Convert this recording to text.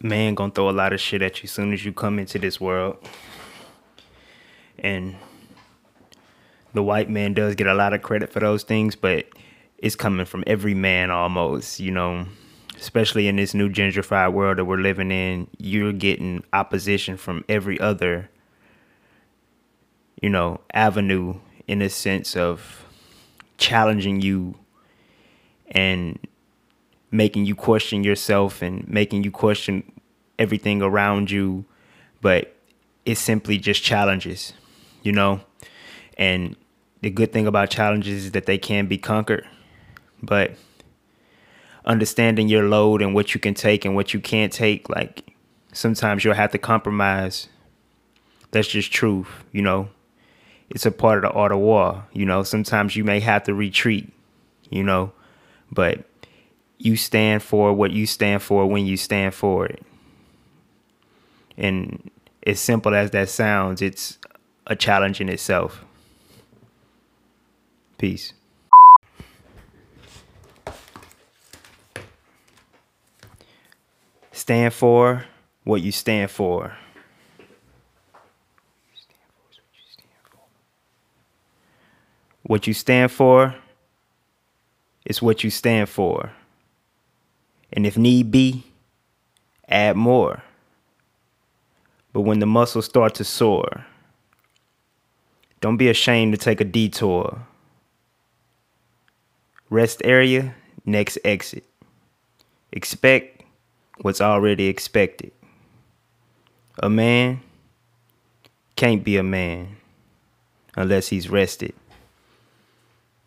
man gonna throw a lot of shit at you as soon as you come into this world. And the white man does get a lot of credit for those things, but it's coming from every man almost, you know. Especially in this new gentrified world that we're living in, you're getting opposition from every other, you know, avenue in a sense of challenging you and making you question yourself and making you question everything around you but it's simply just challenges you know? And the good thing about challenges is that they can be conquered but understanding your load and what you can take and what you can't take like sometimes you'll have to compromise. That's just truth you know? It's a part of the art of war you know? Sometimes you may have to retreat you know? But you stand for what you stand for when you stand for it. And as simple as that sounds, it's a challenge in itself. Peace. Stand for what you stand for. What you stand for is what you stand for. And if need be, add more. But when the muscles start to sore, don't be ashamed to take a detour. Rest area, next exit. Expect what's already expected. A man can't be a man unless he's rested.